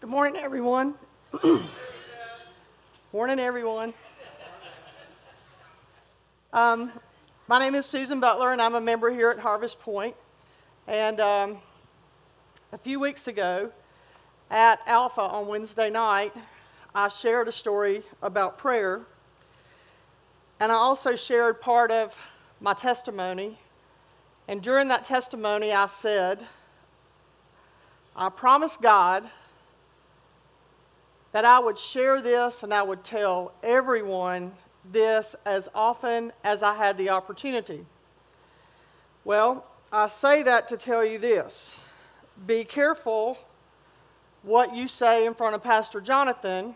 Good morning, everyone. morning, everyone. Um, my name is Susan Butler, and I'm a member here at Harvest Point. And um, a few weeks ago at Alpha on Wednesday night, I shared a story about prayer. And I also shared part of my testimony. And during that testimony, I said, I promised God that I would share this and I would tell everyone this as often as I had the opportunity. Well, I say that to tell you this be careful what you say in front of Pastor Jonathan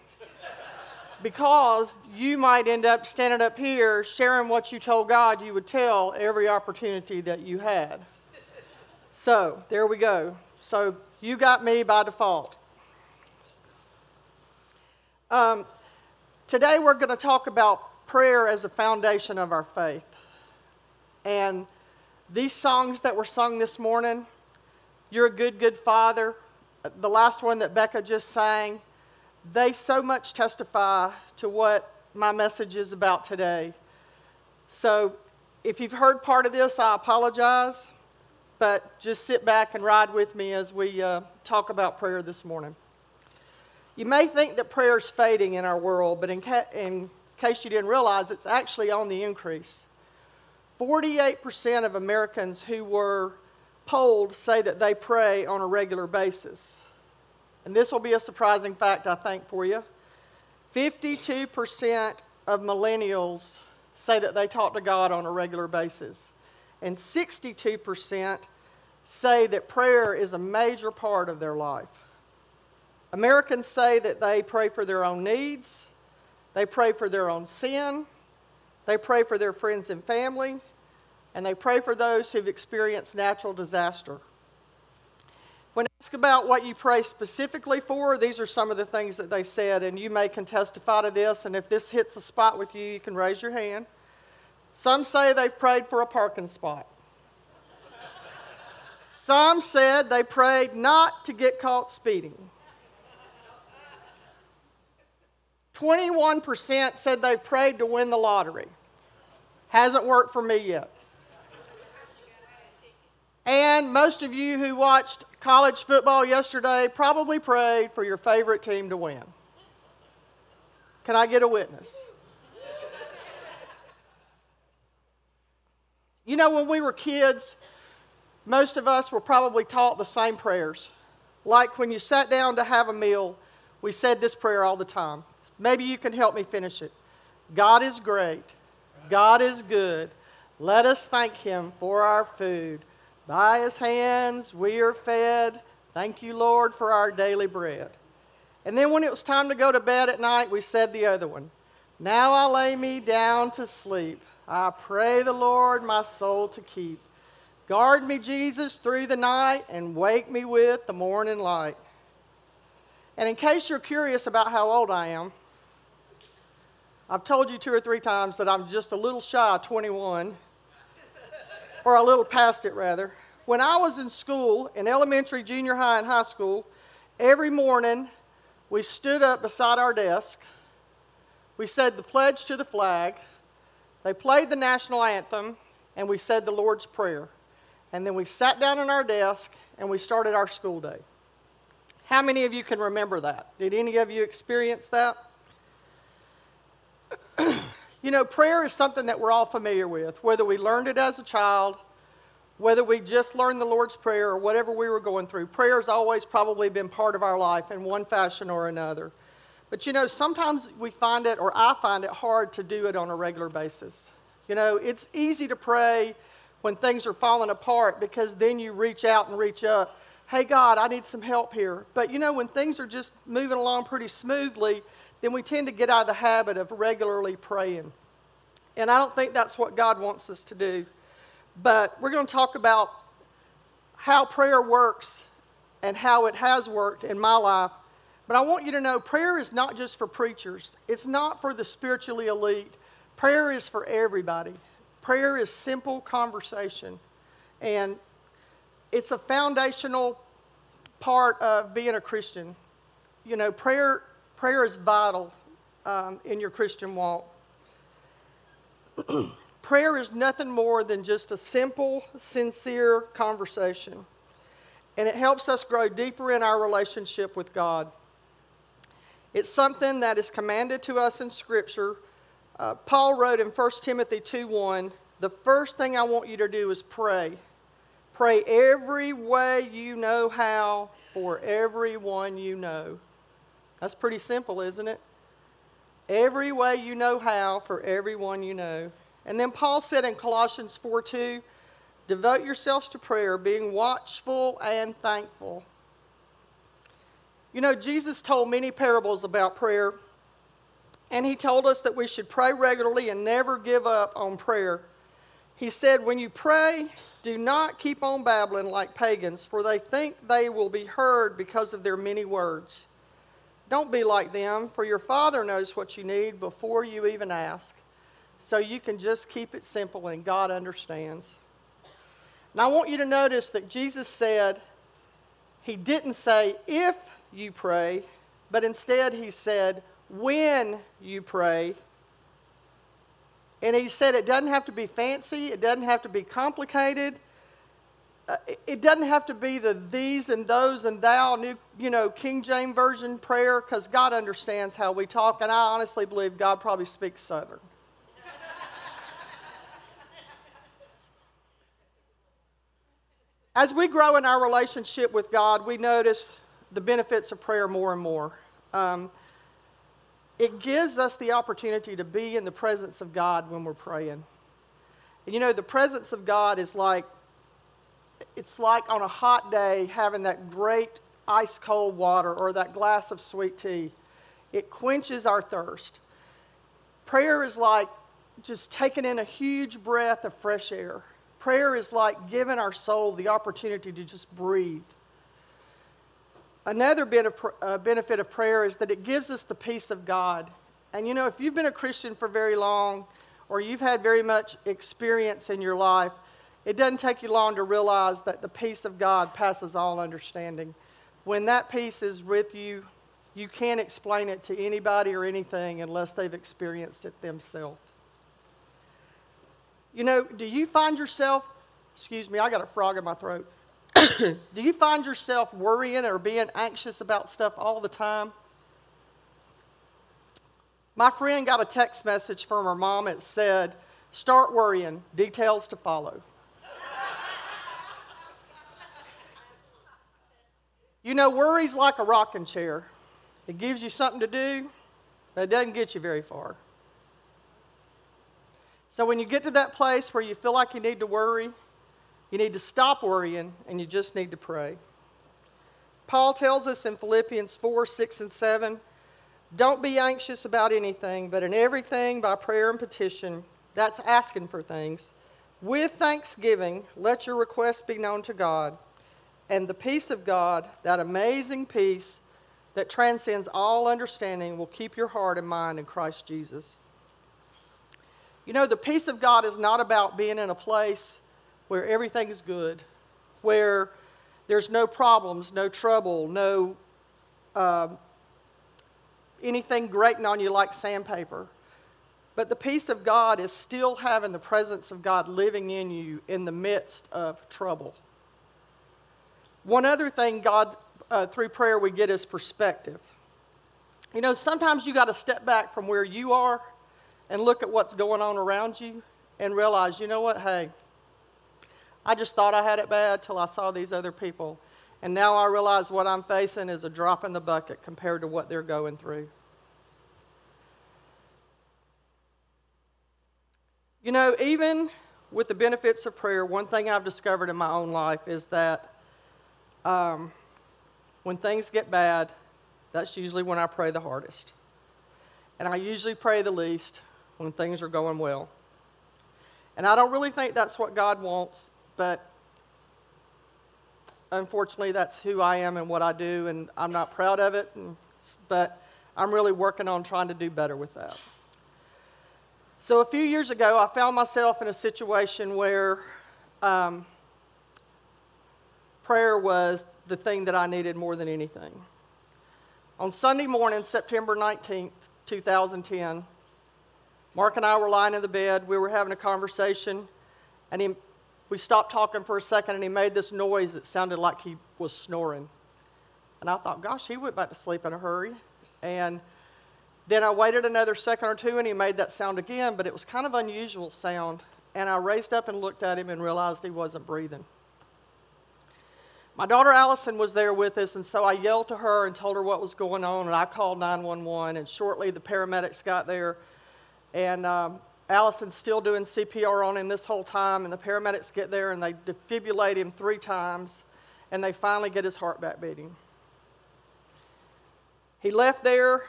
because you might end up standing up here sharing what you told God you would tell every opportunity that you had. So, there we go. So, you got me by default. Um, today we're going to talk about prayer as a foundation of our faith. And these songs that were sung this morning, You're a Good, Good Father, the last one that Becca just sang, they so much testify to what my message is about today. So if you've heard part of this, I apologize, but just sit back and ride with me as we uh, talk about prayer this morning. You may think that prayer is fading in our world, but in, ca- in case you didn't realize, it's actually on the increase. 48% of Americans who were polled say that they pray on a regular basis. And this will be a surprising fact, I think, for you. 52% of millennials say that they talk to God on a regular basis. And 62% say that prayer is a major part of their life. Americans say that they pray for their own needs, they pray for their own sin, they pray for their friends and family, and they pray for those who've experienced natural disaster. When asked about what you pray specifically for, these are some of the things that they said, and you may can testify to this, and if this hits a spot with you, you can raise your hand. Some say they've prayed for a parking spot. Some said they prayed not to get caught speeding. 21% said they prayed to win the lottery. Hasn't worked for me yet. And most of you who watched college football yesterday probably prayed for your favorite team to win. Can I get a witness? You know, when we were kids, most of us were probably taught the same prayers. Like when you sat down to have a meal, we said this prayer all the time. Maybe you can help me finish it. God is great. God is good. Let us thank Him for our food. By His hands we are fed. Thank you, Lord, for our daily bread. And then when it was time to go to bed at night, we said the other one. Now I lay me down to sleep. I pray the Lord my soul to keep. Guard me, Jesus, through the night and wake me with the morning light. And in case you're curious about how old I am, I've told you two or three times that I'm just a little shy of 21, or a little past it, rather. When I was in school, in elementary, junior high, and high school, every morning we stood up beside our desk. We said the pledge to the flag. They played the national anthem, and we said the Lord's Prayer. And then we sat down at our desk and we started our school day. How many of you can remember that? Did any of you experience that? you know, prayer is something that we're all familiar with, whether we learned it as a child, whether we just learned the Lord's Prayer, or whatever we were going through. Prayer has always probably been part of our life in one fashion or another. But you know, sometimes we find it, or I find it hard to do it on a regular basis. You know, it's easy to pray when things are falling apart because then you reach out and reach up. Hey, God, I need some help here. But you know, when things are just moving along pretty smoothly, then we tend to get out of the habit of regularly praying. And I don't think that's what God wants us to do. But we're going to talk about how prayer works and how it has worked in my life. But I want you to know prayer is not just for preachers, it's not for the spiritually elite. Prayer is for everybody. Prayer is simple conversation. And it's a foundational part of being a Christian. you know, prayer, prayer is vital um, in your Christian walk. prayer is nothing more than just a simple, sincere conversation. And it helps us grow deeper in our relationship with God. It's something that is commanded to us in Scripture. Uh, Paul wrote in 1 Timothy 2 1, the first thing I want you to do is pray. Pray every way you know how for everyone you know. That's pretty simple, isn't it? Every way you know how for everyone you know. And then Paul said in Colossians 4 2, devote yourselves to prayer, being watchful and thankful. You know, Jesus told many parables about prayer, and he told us that we should pray regularly and never give up on prayer. He said, When you pray, do not keep on babbling like pagans, for they think they will be heard because of their many words. Don't be like them, for your Father knows what you need before you even ask. So you can just keep it simple, and God understands. Now, I want you to notice that Jesus said, He didn't say, if you pray, but instead he said, when you pray. And he said it doesn't have to be fancy, it doesn't have to be complicated. Uh, it doesn't have to be the these and those and thou, new, you know, King James Version prayer, because God understands how we talk, and I honestly believe God probably speaks Southern. As we grow in our relationship with God, we notice the benefits of prayer more and more. Um, it gives us the opportunity to be in the presence of God when we're praying. And you know, the presence of God is like, it's like on a hot day having that great ice cold water or that glass of sweet tea. It quenches our thirst. Prayer is like just taking in a huge breath of fresh air. Prayer is like giving our soul the opportunity to just breathe. Another uh, benefit of prayer is that it gives us the peace of God. And you know, if you've been a Christian for very long or you've had very much experience in your life, it doesn't take you long to realize that the peace of God passes all understanding. When that peace is with you, you can't explain it to anybody or anything unless they've experienced it themselves. You know, do you find yourself, excuse me, I got a frog in my throat. Do you find yourself worrying or being anxious about stuff all the time? My friend got a text message from her mom. It said, Start worrying, details to follow. You know, worry's like a rocking chair. It gives you something to do, but it doesn't get you very far. So when you get to that place where you feel like you need to worry, you need to stop worrying and you just need to pray. Paul tells us in Philippians 4 6 and 7 don't be anxious about anything, but in everything by prayer and petition, that's asking for things. With thanksgiving, let your requests be known to God. And the peace of God, that amazing peace that transcends all understanding, will keep your heart and mind in Christ Jesus. You know, the peace of God is not about being in a place where everything is good, where there's no problems, no trouble, no uh, anything grating on you like sandpaper. But the peace of God is still having the presence of God living in you in the midst of trouble. One other thing, God, uh, through prayer, we get is perspective. You know, sometimes you got to step back from where you are and look at what's going on around you and realize, you know what, hey, I just thought I had it bad till I saw these other people. And now I realize what I'm facing is a drop in the bucket compared to what they're going through. You know, even with the benefits of prayer, one thing I've discovered in my own life is that um, when things get bad, that's usually when I pray the hardest. And I usually pray the least when things are going well. And I don't really think that's what God wants but unfortunately, that's who I am and what I do, and I'm not proud of it, and, but I'm really working on trying to do better with that. So, a few years ago, I found myself in a situation where um, prayer was the thing that I needed more than anything. On Sunday morning, September 19th, 2010, Mark and I were lying in the bed. We were having a conversation, and he, we stopped talking for a second, and he made this noise that sounded like he was snoring. And I thought, gosh, he went back to sleep in a hurry. And then I waited another second or two, and he made that sound again, but it was kind of unusual sound. And I raised up and looked at him and realized he wasn't breathing. My daughter Allison was there with us, and so I yelled to her and told her what was going on, and I called 911. And shortly, the paramedics got there, and um, Allison's still doing CPR on him this whole time. And the paramedics get there and they defibrillate him three times, and they finally get his heart back beating. He left there,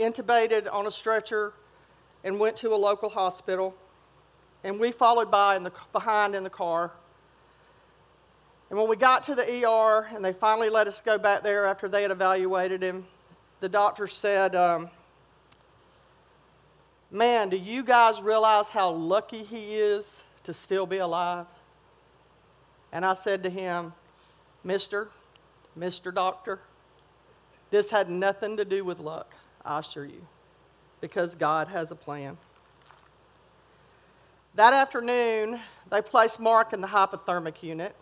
intubated on a stretcher, and went to a local hospital. And we followed by in the, behind in the car. And when we got to the ER and they finally let us go back there after they had evaluated him, the doctor said, um, Man, do you guys realize how lucky he is to still be alive? And I said to him, Mister, Mr. Doctor, this had nothing to do with luck, I assure you, because God has a plan. That afternoon, they placed Mark in the hypothermic unit.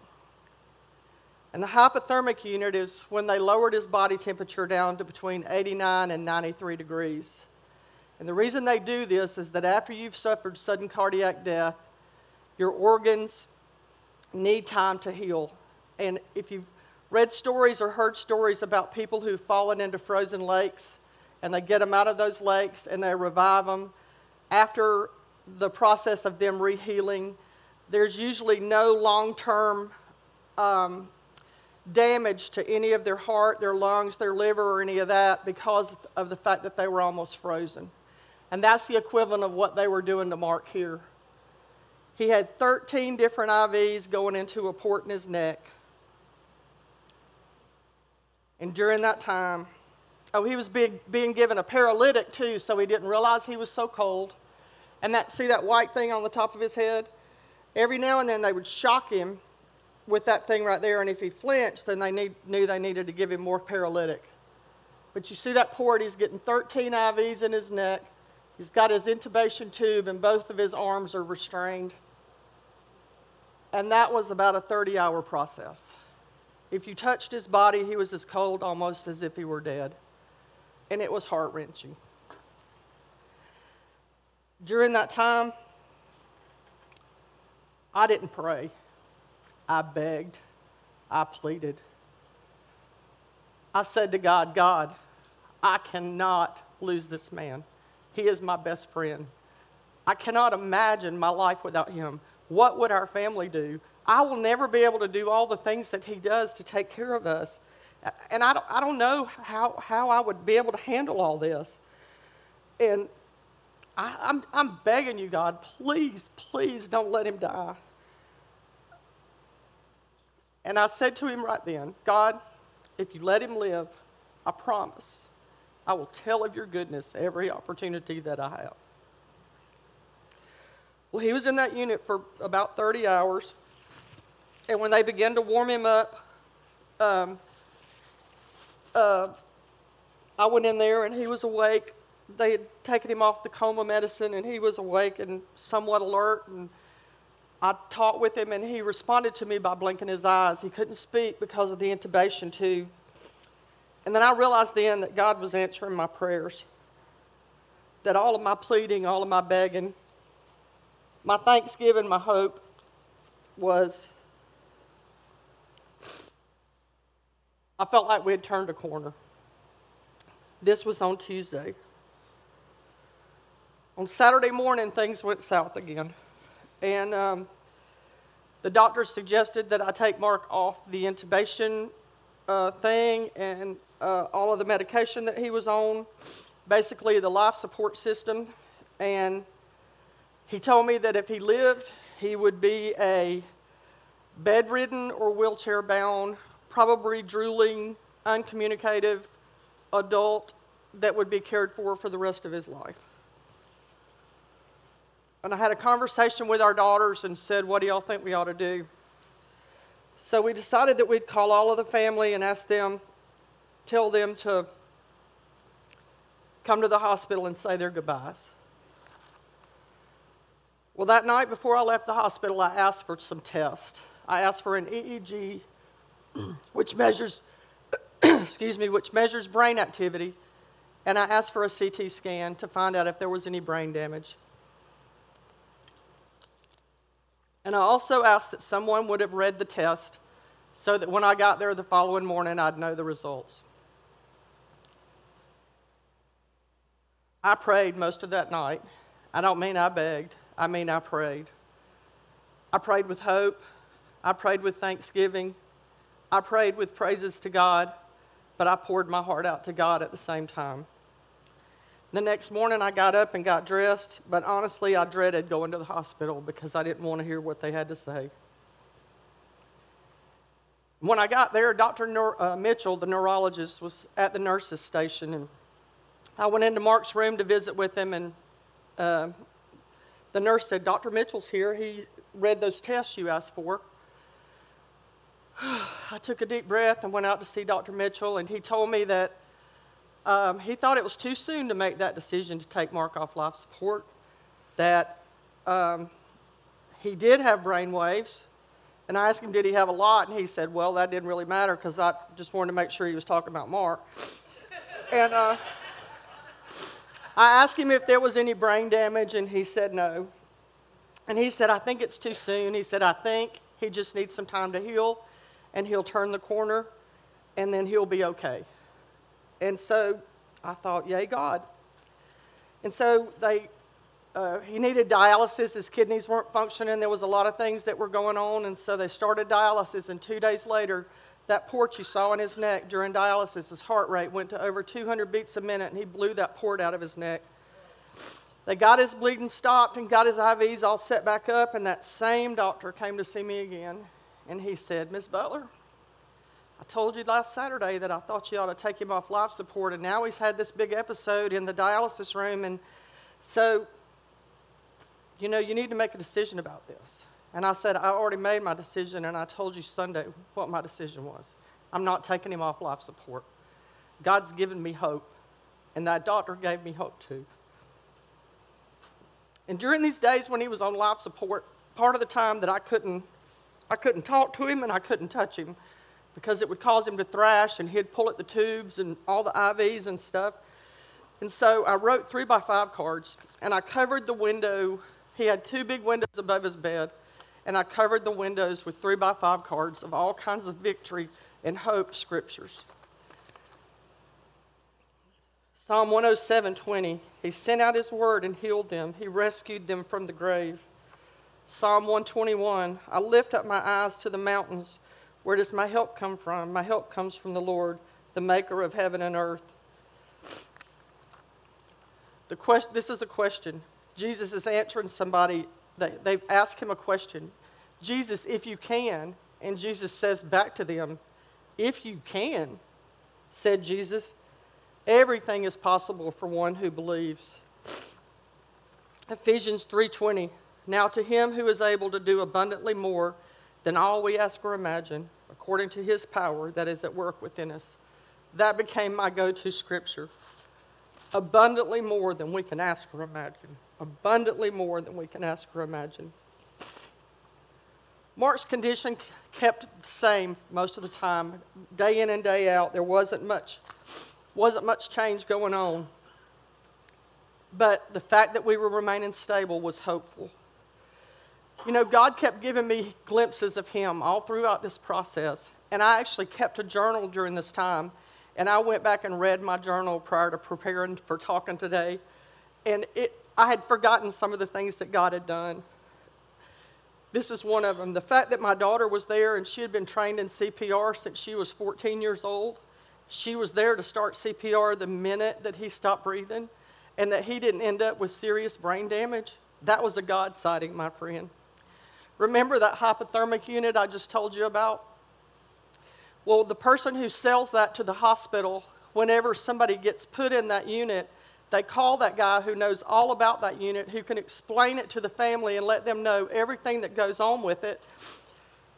And the hypothermic unit is when they lowered his body temperature down to between 89 and 93 degrees. And the reason they do this is that after you've suffered sudden cardiac death, your organs need time to heal. And if you've read stories or heard stories about people who've fallen into frozen lakes and they get them out of those lakes and they revive them, after the process of them rehealing, there's usually no long term um, damage to any of their heart, their lungs, their liver, or any of that because of the fact that they were almost frozen. And that's the equivalent of what they were doing to Mark here. He had 13 different IVs going into a port in his neck. And during that time, oh, he was being, being given a paralytic too, so he didn't realize he was so cold. And that, see that white thing on the top of his head? Every now and then they would shock him with that thing right there, and if he flinched, then they need, knew they needed to give him more paralytic. But you see that port, he's getting 13 IVs in his neck. He's got his intubation tube, and both of his arms are restrained. And that was about a 30 hour process. If you touched his body, he was as cold almost as if he were dead. And it was heart wrenching. During that time, I didn't pray. I begged. I pleaded. I said to God, God, I cannot lose this man. He is my best friend. I cannot imagine my life without him. What would our family do? I will never be able to do all the things that he does to take care of us. And I don't, I don't know how, how I would be able to handle all this. And I, I'm, I'm begging you, God, please, please don't let him die. And I said to him right then, God, if you let him live, I promise I will tell of your goodness every opportunity that I have. Well, he was in that unit for about 30 hours. And when they began to warm him up, um, uh, I went in there and he was awake. They had taken him off the coma medicine and he was awake and somewhat alert. And I talked with him and he responded to me by blinking his eyes. He couldn't speak because of the intubation too. And then I realized then that God was answering my prayers. That all of my pleading, all of my begging, my thanksgiving, my hope was I felt like we had turned a corner. This was on Tuesday. On Saturday morning, things went south again. And um, the doctor suggested that I take Mark off the intubation uh, thing and uh, all of the medication that he was on, basically the life support system. And he told me that if he lived, he would be a bedridden or wheelchair bound probably drooling, uncommunicative adult that would be cared for for the rest of his life. And I had a conversation with our daughters and said, What do y'all think we ought to do? So we decided that we'd call all of the family and ask them tell them to come to the hospital and say their goodbyes. Well, that night before I left the hospital, I asked for some tests. I asked for an EEG, which measures, excuse me, which measures brain activity, and I asked for a CT scan to find out if there was any brain damage. And I also asked that someone would have read the test so that when I got there the following morning, I'd know the results. I prayed most of that night. I don't mean I begged, I mean I prayed. I prayed with hope. I prayed with thanksgiving. I prayed with praises to God, but I poured my heart out to God at the same time. The next morning, I got up and got dressed, but honestly, I dreaded going to the hospital because I didn't want to hear what they had to say. When I got there, Dr. Neur- uh, Mitchell, the neurologist, was at the nurse's station, and I went into Mark's room to visit with him, and uh, the nurse said, Dr. Mitchell's here. He read those tests you asked for. I took a deep breath and went out to see Dr. Mitchell, and he told me that um, he thought it was too soon to make that decision to take Mark off life support, that um, he did have brain waves. And I asked him, did he have a lot? And he said, well, that didn't really matter because I just wanted to make sure he was talking about Mark. and uh, I asked him if there was any brain damage, and he said no. And he said, I think it's too soon. He said, I think he just needs some time to heal, and he'll turn the corner, and then he'll be okay. And so I thought, yay, God. And so they, uh, he needed dialysis. His kidneys weren't functioning. There was a lot of things that were going on. And so they started dialysis. And two days later, that port you saw in his neck during dialysis, his heart rate went to over 200 beats a minute, and he blew that port out of his neck. They got his bleeding stopped and got his IVs all set back up, and that same doctor came to see me again. And he said, Miss Butler, I told you last Saturday that I thought you ought to take him off life support, and now he's had this big episode in the dialysis room. And so, you know, you need to make a decision about this. And I said, I already made my decision, and I told you Sunday what my decision was. I'm not taking him off life support. God's given me hope, and that doctor gave me hope too. And during these days when he was on life support, part of the time that I couldn't, I couldn't talk to him and I couldn't touch him because it would cause him to thrash and he'd pull at the tubes and all the IVs and stuff. And so I wrote three by five cards and I covered the window. He had two big windows above his bed, and I covered the windows with three by five cards of all kinds of victory and hope scriptures. Psalm 107 20. He sent out his word and healed them, he rescued them from the grave. Psalm 121 I lift up my eyes to the mountains. Where does my help come from? My help comes from the Lord, the maker of heaven and earth. The question, this is a question. Jesus is answering somebody. They, they've asked him a question. Jesus, if you can. And Jesus says back to them, If you can, said Jesus, everything is possible for one who believes. Ephesians 3:20 Now to him who is able to do abundantly more than all we ask or imagine, according to his power that is at work within us. That became my go to scripture. Abundantly more than we can ask or imagine. Abundantly more than we can ask or imagine. Mark's condition kept the same most of the time, day in and day out. There wasn't much, wasn't much change going on. But the fact that we were remaining stable was hopeful. You know, God kept giving me glimpses of Him all throughout this process. And I actually kept a journal during this time. And I went back and read my journal prior to preparing for talking today. And it, I had forgotten some of the things that God had done. This is one of them. The fact that my daughter was there and she had been trained in CPR since she was 14 years old. She was there to start CPR the minute that he stopped breathing and that he didn't end up with serious brain damage. That was a God sighting, my friend. Remember that hypothermic unit I just told you about? Well, the person who sells that to the hospital, whenever somebody gets put in that unit, they call that guy who knows all about that unit, who can explain it to the family and let them know everything that goes on with it.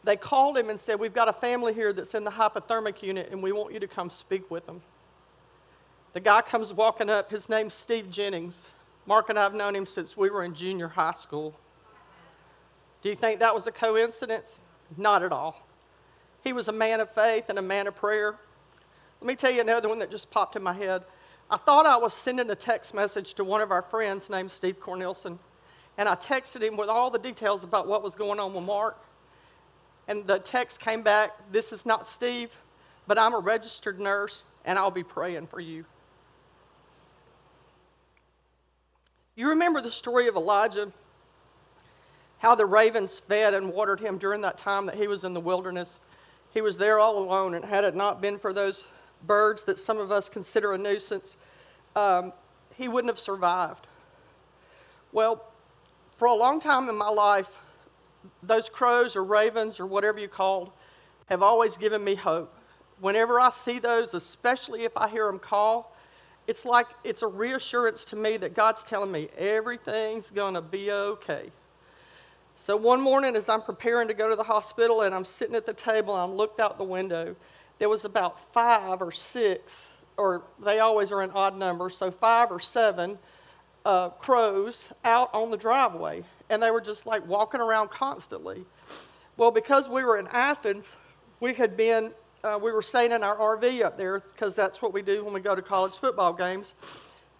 they called him and said, We've got a family here that's in the hypothermic unit, and we want you to come speak with them. The guy comes walking up. His name's Steve Jennings. Mark and I have known him since we were in junior high school. Do you think that was a coincidence? Not at all. He was a man of faith and a man of prayer. Let me tell you another one that just popped in my head. I thought I was sending a text message to one of our friends named Steve Cornelson, and I texted him with all the details about what was going on with Mark. And the text came back This is not Steve, but I'm a registered nurse, and I'll be praying for you. You remember the story of Elijah? How the ravens fed and watered him during that time that he was in the wilderness. He was there all alone, and had it not been for those birds that some of us consider a nuisance, um, he wouldn't have survived. Well, for a long time in my life, those crows or ravens or whatever you called have always given me hope. Whenever I see those, especially if I hear them call, it's like it's a reassurance to me that God's telling me everything's going to be okay. So one morning, as I'm preparing to go to the hospital and I'm sitting at the table and I looked out the window, there was about five or six, or they always are an odd number, so five or seven uh, crows out on the driveway. And they were just like walking around constantly. Well, because we were in Athens, we had been uh, we were staying in our RV up there because that's what we do when we go to college football games.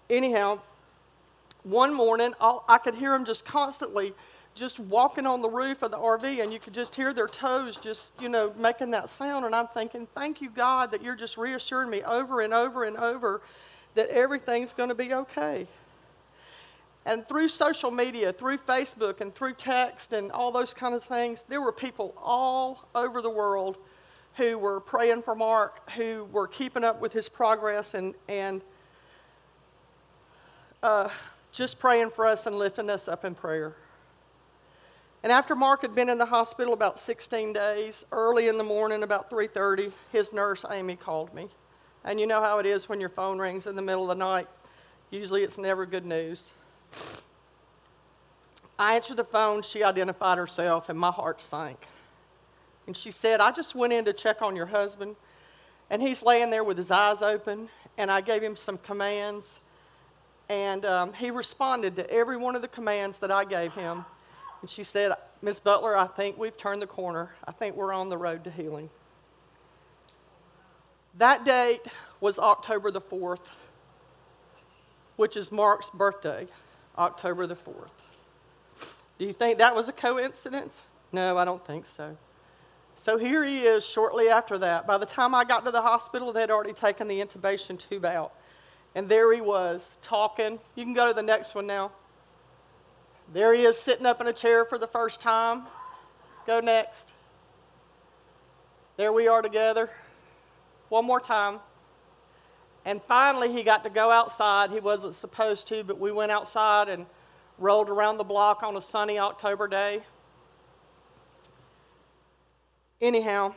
Anyhow, one morning I'll, i could hear them just constantly just walking on the roof of the RV, and you could just hear their toes just, you know, making that sound. And I'm thinking, thank you, God, that you're just reassuring me over and over and over that everything's going to be okay. And through social media, through Facebook, and through text, and all those kind of things, there were people all over the world who were praying for Mark, who were keeping up with his progress and, and uh, just praying for us and lifting us up in prayer. And after Mark had been in the hospital about 16 days, early in the morning, about 3:30, his nurse Amy called me. And you know how it is when your phone rings in the middle of the night. Usually it's never good news. I answered the phone, she identified herself, and my heart sank. And she said, I just went in to check on your husband, and he's laying there with his eyes open, and I gave him some commands, and um, he responded to every one of the commands that I gave him. And she said, Miss Butler, I think we've turned the corner. I think we're on the road to healing. That date was October the 4th, which is Mark's birthday, October the 4th. Do you think that was a coincidence? No, I don't think so. So here he is shortly after that. By the time I got to the hospital, they'd already taken the intubation tube out. And there he was, talking. You can go to the next one now. There he is, sitting up in a chair for the first time. Go next. There we are together. One more time. And finally, he got to go outside. He wasn't supposed to, but we went outside and rolled around the block on a sunny October day. Anyhow,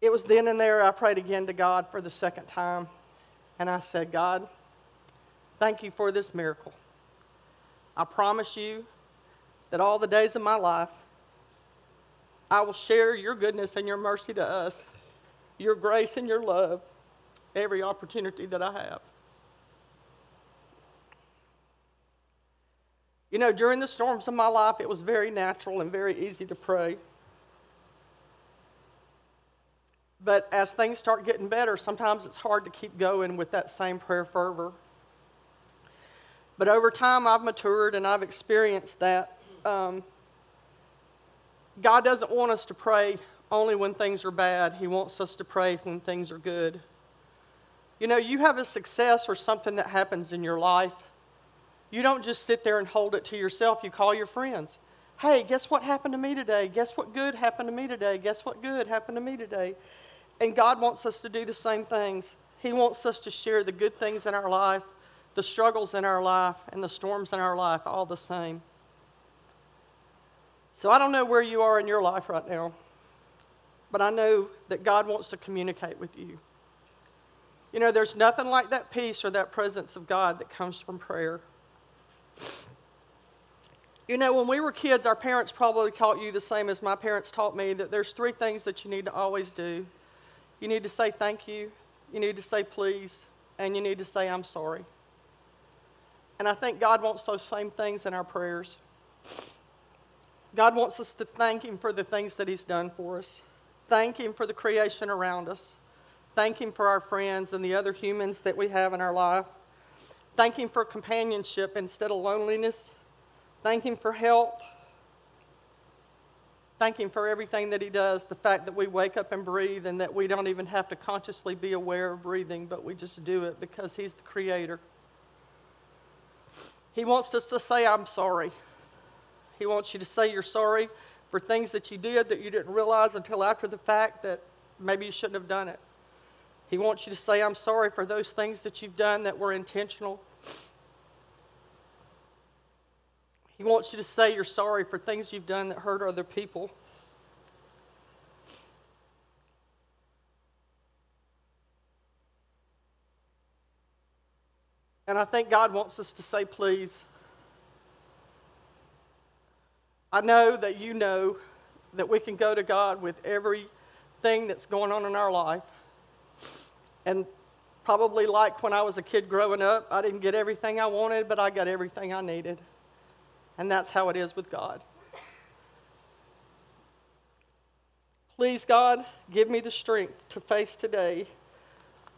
it was then and there I prayed again to God for the second time. And I said, God, thank you for this miracle. I promise you that all the days of my life, I will share your goodness and your mercy to us, your grace and your love, every opportunity that I have. You know, during the storms of my life, it was very natural and very easy to pray. But as things start getting better, sometimes it's hard to keep going with that same prayer fervor. But over time, I've matured and I've experienced that. Um, God doesn't want us to pray only when things are bad, He wants us to pray when things are good. You know, you have a success or something that happens in your life you don't just sit there and hold it to yourself, you call your friends. Hey, guess what happened to me today? Guess what good happened to me today? Guess what good happened to me today? And God wants us to do the same things. He wants us to share the good things in our life, the struggles in our life, and the storms in our life, all the same. So I don't know where you are in your life right now, but I know that God wants to communicate with you. You know, there's nothing like that peace or that presence of God that comes from prayer. You know, when we were kids, our parents probably taught you the same as my parents taught me that there's three things that you need to always do. You need to say thank you, you need to say please, and you need to say I'm sorry. And I think God wants those same things in our prayers. God wants us to thank Him for the things that He's done for us, thank Him for the creation around us, thank Him for our friends and the other humans that we have in our life, thank Him for companionship instead of loneliness Thank Him for help. Thank Him for everything that He does. The fact that we wake up and breathe and that we don't even have to consciously be aware of breathing, but we just do it because He's the Creator. He wants us to say, I'm sorry. He wants you to say you're sorry for things that you did that you didn't realize until after the fact that maybe you shouldn't have done it. He wants you to say, I'm sorry for those things that you've done that were intentional He wants you to say you're sorry for things you've done that hurt other people. And I think God wants us to say, please. I know that you know that we can go to God with everything that's going on in our life. And probably like when I was a kid growing up, I didn't get everything I wanted, but I got everything I needed. And that's how it is with God. Please, God, give me the strength to face today,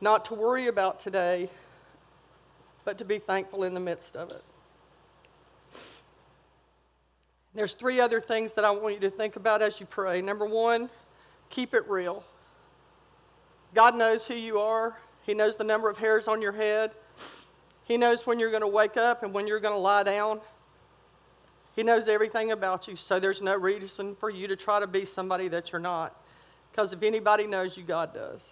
not to worry about today, but to be thankful in the midst of it. There's three other things that I want you to think about as you pray. Number one, keep it real. God knows who you are, He knows the number of hairs on your head, He knows when you're going to wake up and when you're going to lie down. He knows everything about you, so there's no reason for you to try to be somebody that you're not. Because if anybody knows you, God does.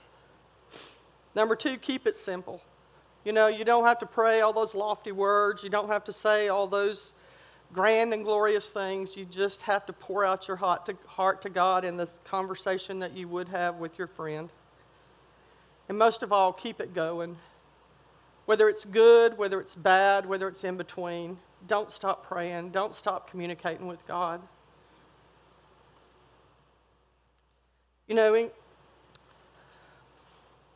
Number two, keep it simple. You know, you don't have to pray all those lofty words, you don't have to say all those grand and glorious things. You just have to pour out your heart to, heart to God in this conversation that you would have with your friend. And most of all, keep it going. Whether it's good, whether it's bad, whether it's in between don't stop praying. Don't stop communicating with God. You know,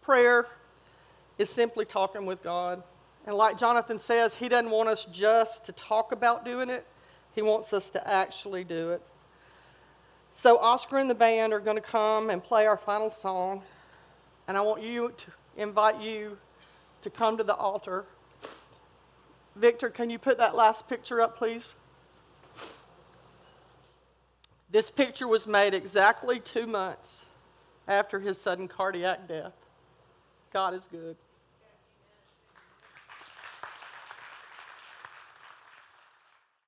prayer is simply talking with God. And like Jonathan says, he doesn't want us just to talk about doing it, he wants us to actually do it. So, Oscar and the band are going to come and play our final song. And I want you to invite you to come to the altar. Victor, can you put that last picture up, please? This picture was made exactly two months after his sudden cardiac death. God is good.